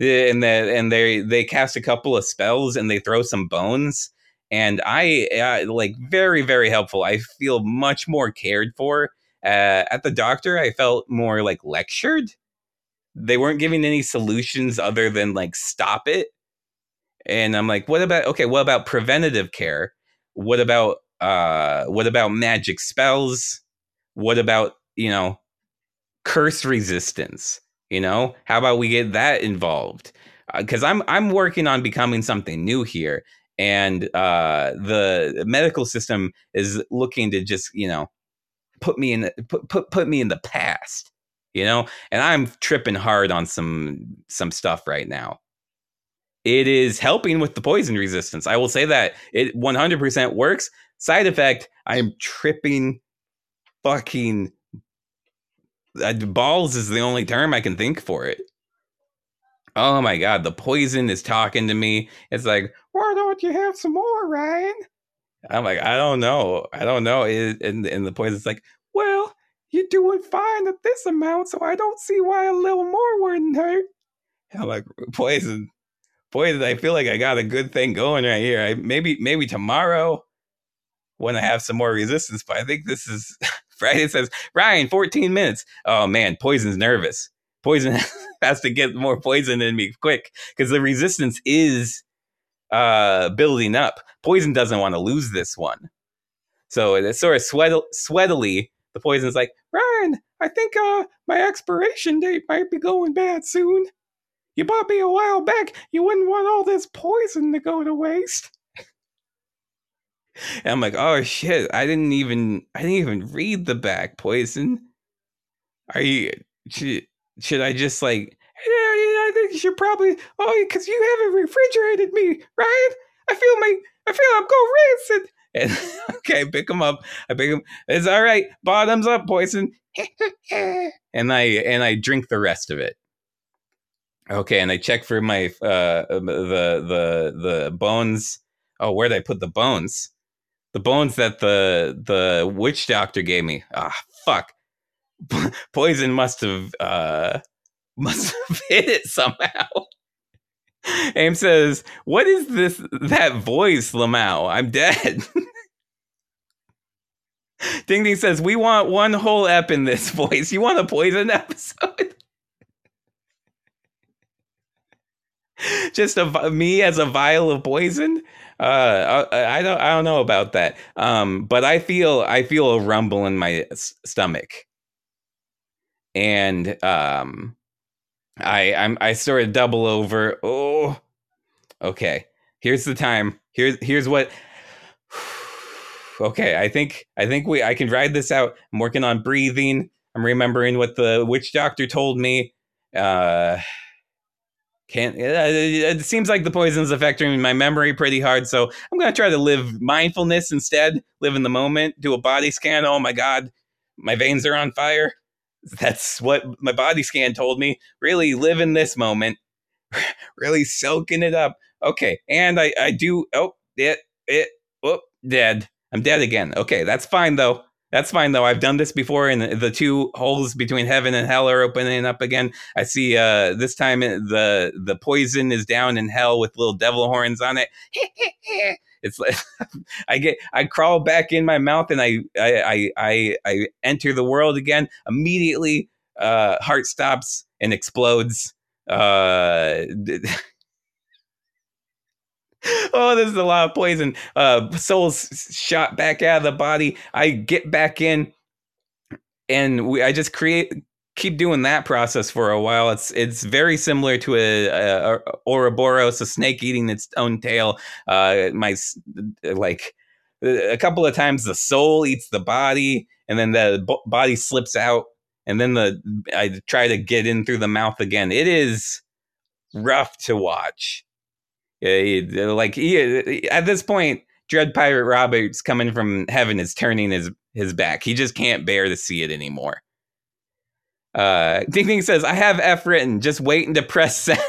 And that and they they cast a couple of spells and they throw some bones, and I uh, like very very helpful. I feel much more cared for. Uh, at the doctor, I felt more like lectured. They weren't giving any solutions other than like stop it and I'm like, what about okay, what about preventative care? What about uh what about magic spells? What about, you know, curse resistance? You know, how about we get that involved? Because uh, I'm I'm working on becoming something new here, and uh, the medical system is looking to just you know put me in put put put me in the past, you know, and I'm tripping hard on some some stuff right now it is helping with the poison resistance. I will say that it 100% works. Side effect, I'm tripping fucking uh, balls is the only term I can think for it. Oh my god, the poison is talking to me. It's like, why don't you have some more, Ryan? I'm like, I don't know. I don't know. It, and, and the poison's like, well, you're doing fine at this amount, so I don't see why a little more wouldn't hurt. I'm like, poison, poison. I feel like I got a good thing going right here. I, maybe maybe tomorrow when I have some more resistance, but I think this is Friday says Ryan, 14 minutes. Oh man, Poison's nervous. Poison has to get more poison in me quick because the resistance is uh, building up. Poison doesn't want to lose this one. So it's sort of sweat- sweatily, the poison's like, Ryan, I think uh, my expiration date might be going bad soon. You bought me a while back. You wouldn't want all this poison to go to waste. And I'm like, oh shit! I didn't even I didn't even read the back poison. Are you should should I just like? Think you should probably. Oh, because you haven't refrigerated me, right? I feel my I feel I'm going rancid. And okay, pick him up. I pick him. It's all right. Bottoms up, poison. and I and I drink the rest of it. Okay, and I check for my uh the the the bones. Oh, where did I put the bones? The bones that the the witch doctor gave me. Ah, fuck. Poison must have uh must have hit it somehow. Aim says, "What is this? That voice, Lamau? I'm dead." Ding Ding says, "We want one whole ep in this voice. You want a poison episode?" just a me as a vial of poison. Uh, I, I, don't I don't know about that. Um, but I feel I feel a rumble in my s- stomach, and um, I I'm I sort of double over. Oh, okay. Here's the time. Here's here's what. okay, I think I think we I can ride this out. I'm working on breathing. I'm remembering what the witch doctor told me. Uh, can't it seems like the poison's affecting my memory pretty hard so i'm to try to live mindfulness instead live in the moment do a body scan oh my god my veins are on fire that's what my body scan told me really live in this moment really soaking it up okay and i i do oh it it oh dead i'm dead again okay that's fine though that's fine though. I've done this before, and the two holes between heaven and hell are opening up again. I see. Uh, this time the the poison is down in hell with little devil horns on it. it's like I get I crawl back in my mouth and I I I I, enter the world again. Immediately, uh, heart stops and explodes. Uh, oh, this is a lot of poison. Uh, soul's shot back out of the body. I get back in, and we. I just create, keep doing that process for a while. It's it's very similar to a, a, a Ouroboros, a snake eating its own tail. Uh, my like a couple of times the soul eats the body, and then the body slips out, and then the I try to get in through the mouth again. It is rough to watch eh, eh, like he, eh, at this point, Dread Pirate Roberts coming from heaven is turning his his back. He just can't bear to see it anymore. Uh, Ding Ding says, I have F written, just waiting to press send.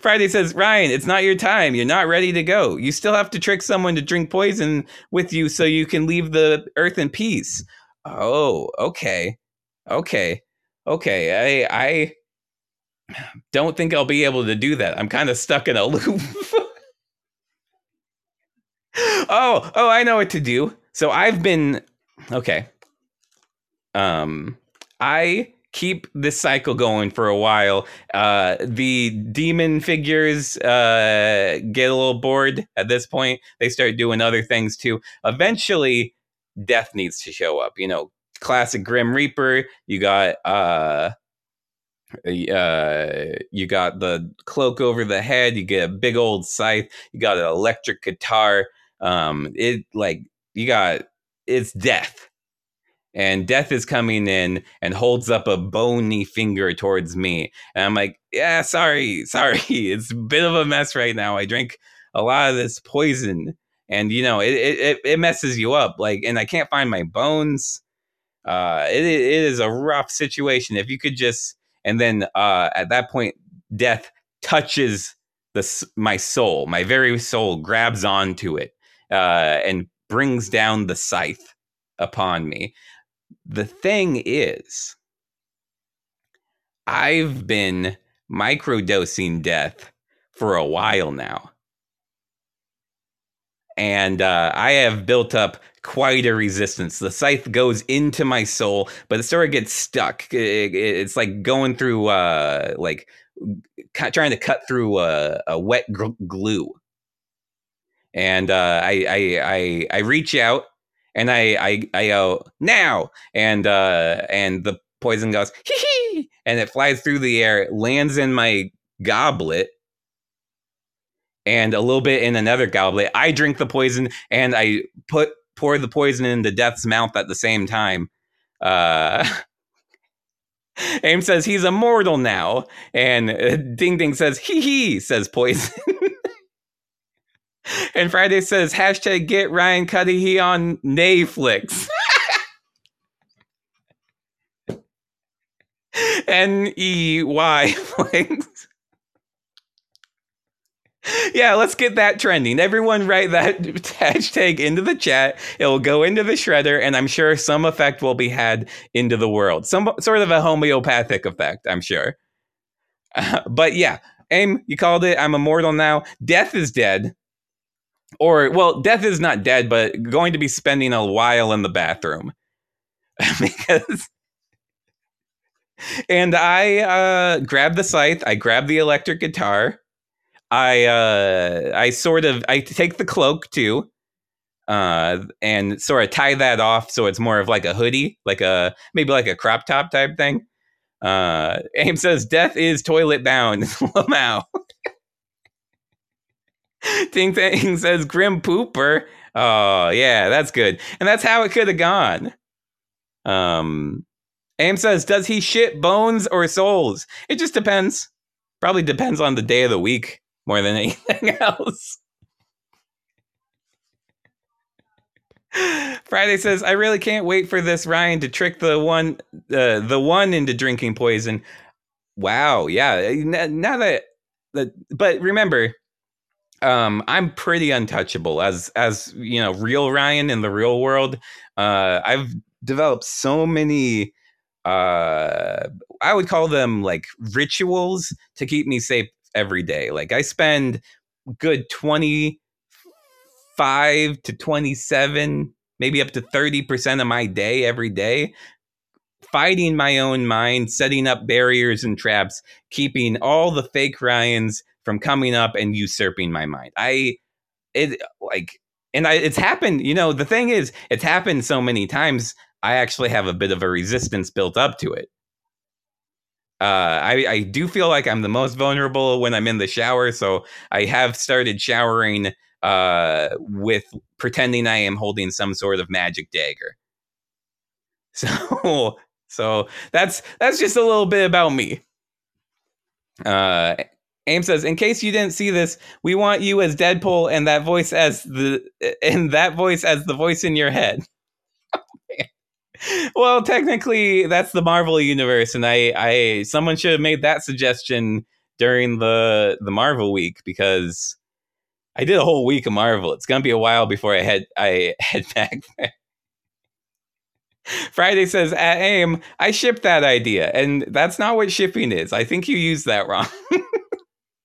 Friday says, Ryan, it's not your time. You're not ready to go. You still have to trick someone to drink poison with you so you can leave the earth in peace. Oh, okay. Okay. Okay. I I don't think I'll be able to do that. I'm kind of stuck in a loop. oh, oh, I know what to do. So I've been okay. Um I keep this cycle going for a while. Uh, the demon figures uh, get a little bored at this point. They start doing other things too. Eventually, death needs to show up. You know, classic Grim Reaper. You got uh, uh, you got the cloak over the head. You get a big old scythe. You got an electric guitar. Um, it like you got it's death and death is coming in and holds up a bony finger towards me. And i'm like yeah sorry sorry it's a bit of a mess right now. I drink a lot of this poison. And you know it it, it messes you up like and i can't find my bones. Uh it, it is a rough situation. If you could just and then uh at that point death touches the my soul my very soul grabs onto it uh and brings down the scythe upon me the thing is, I've been microdosing death for a while now. And uh, I have built up quite a resistance. The scythe goes into my soul, but it sort of gets stuck. It, it, it's like going through, uh, like trying to cut through a, a wet glue. And uh, I, I, I, I reach out and I I I go now, and uh, and the poison goes hee hee, and it flies through the air, lands in my goblet, and a little bit in another goblet. I drink the poison, and I put pour the poison into Death's mouth at the same time. Uh, Aim says he's immortal now, and uh, Ding Ding says hee hee says poison. and Friday says hashtag get Ryan Cuddy, he on Netflix. N E Y. Yeah, let's get that trending. Everyone write that hashtag into the chat. It will go into the shredder, and I'm sure some effect will be had into the world. Some sort of a homeopathic effect, I'm sure. Uh, but yeah, aim, you called it. I'm immortal now. Death is dead or well, death is not dead, but going to be spending a while in the bathroom because. And I uh, grab the scythe. I grab the electric guitar. I uh, I sort of I take the cloak too, uh, and sort of tie that off so it's more of like a hoodie, like a maybe like a crop top type thing. Uh, Aim says death is toilet bound. Lamau. Ting Tang says Grim Pooper. Oh, yeah, that's good. And that's how it could have gone. Um, Aim says, does he shit bones or souls? It just depends. Probably depends on the day of the week more than anything else. Friday says, "I really can't wait for this Ryan to trick the one, uh, the one into drinking poison." Wow, yeah. Now that, that, but remember, um, I'm pretty untouchable as as you know, real Ryan in the real world. Uh, I've developed so many. Uh, I would call them like rituals to keep me safe every day. Like I spend good twenty five to twenty seven, maybe up to thirty percent of my day every day fighting my own mind, setting up barriers and traps, keeping all the fake Ryans from coming up and usurping my mind. I it like and I it's happened, you know, the thing is it's happened so many times I actually have a bit of a resistance built up to it. Uh, I, I do feel like I'm the most vulnerable when I'm in the shower, so I have started showering uh, with pretending I am holding some sort of magic dagger. So so that's that's just a little bit about me. Uh, Aim says, in case you didn't see this, we want you as Deadpool and that voice as the and that voice as the voice in your head. well, technically, that's the Marvel universe, and I, I, someone should have made that suggestion during the the Marvel week because I did a whole week of Marvel. It's gonna be a while before I head I head back there. Friday says at AIM, I shipped that idea, and that's not what shipping is. I think you used that wrong.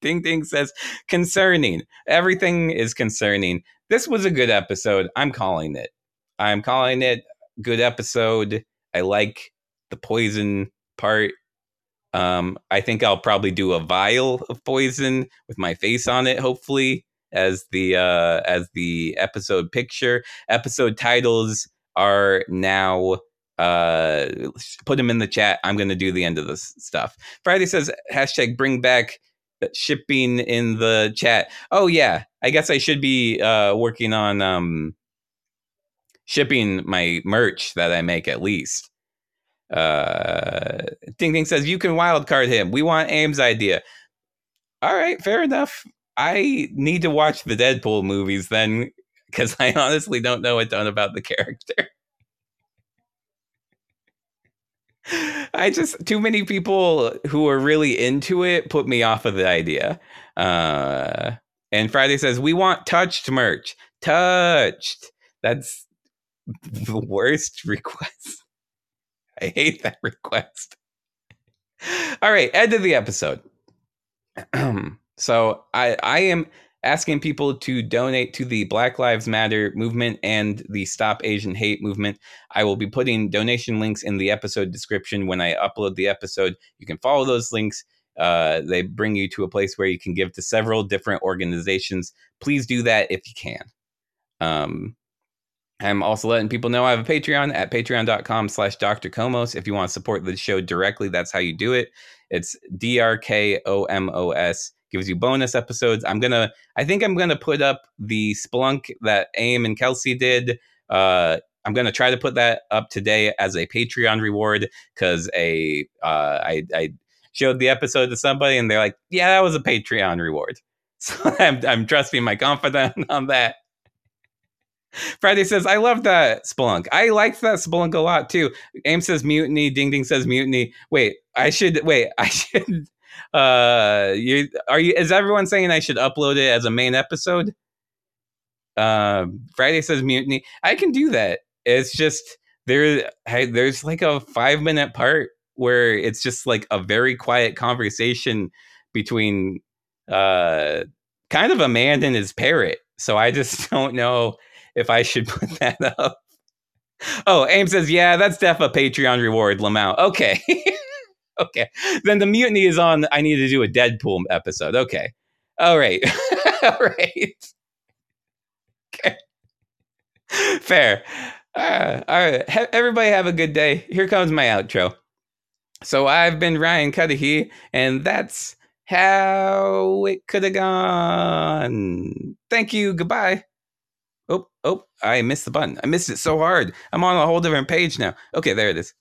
Ding Ding says concerning. Everything is concerning. This was a good episode. I'm calling it. I'm calling it good episode. I like the poison part. Um, I think I'll probably do a vial of poison with my face on it, hopefully, as the uh, as the episode picture. Episode titles are now uh put them in the chat i'm gonna do the end of this stuff friday says hashtag bring back shipping in the chat oh yeah i guess i should be uh working on um shipping my merch that I make at least. Uh, Ding Ding says you can wildcard him. We want Aim's idea. All right, fair enough. I need to watch the Deadpool movies then, because I honestly don't know a ton about the character. I just too many people who are really into it put me off of the idea. Uh, and Friday says we want touched merch. Touched. That's the worst request. I hate that request. All right, end of the episode. so I I am asking people to donate to the Black Lives Matter movement and the Stop Asian Hate movement. I will be putting donation links in the episode description when I upload the episode. You can follow those links. Uh, they bring you to a place where you can give to several different organizations. Please do that if you can. Um, I'm also letting people know I have a Patreon at patreon.com slash Dr. If you want to support the show directly, that's how you do it. It's D-R-K-O-M-O-S. Gives you bonus episodes. I'm gonna I think I'm gonna put up the Splunk that Aim and Kelsey did. Uh I'm gonna try to put that up today as a Patreon reward because a uh I I showed the episode to somebody and they're like, yeah, that was a Patreon reward. So I'm I'm trusting my confidence on that. Friday says, I love that Splunk. I liked that Splunk a lot too. Aim says mutiny. Ding Ding says mutiny. Wait, I should wait. I should. Uh, you are you? Is everyone saying I should upload it as a main episode? Uh, Friday says mutiny. I can do that. It's just there. There's like a five minute part where it's just like a very quiet conversation between uh kind of a man and his parrot. So I just don't know if I should put that up. Oh, Aim says, yeah, that's def a Patreon reward, Lamau. Okay. okay. Then the mutiny is on. I need to do a Deadpool episode. Okay. All right. All right. Okay. Fair. Uh, all right. Everybody have a good day. Here comes my outro. So I've been Ryan Cuddihy, and that's how it could have gone. Thank you. Goodbye. Oh, oh, I missed the button. I missed it so hard. I'm on a whole different page now. Okay, there it is.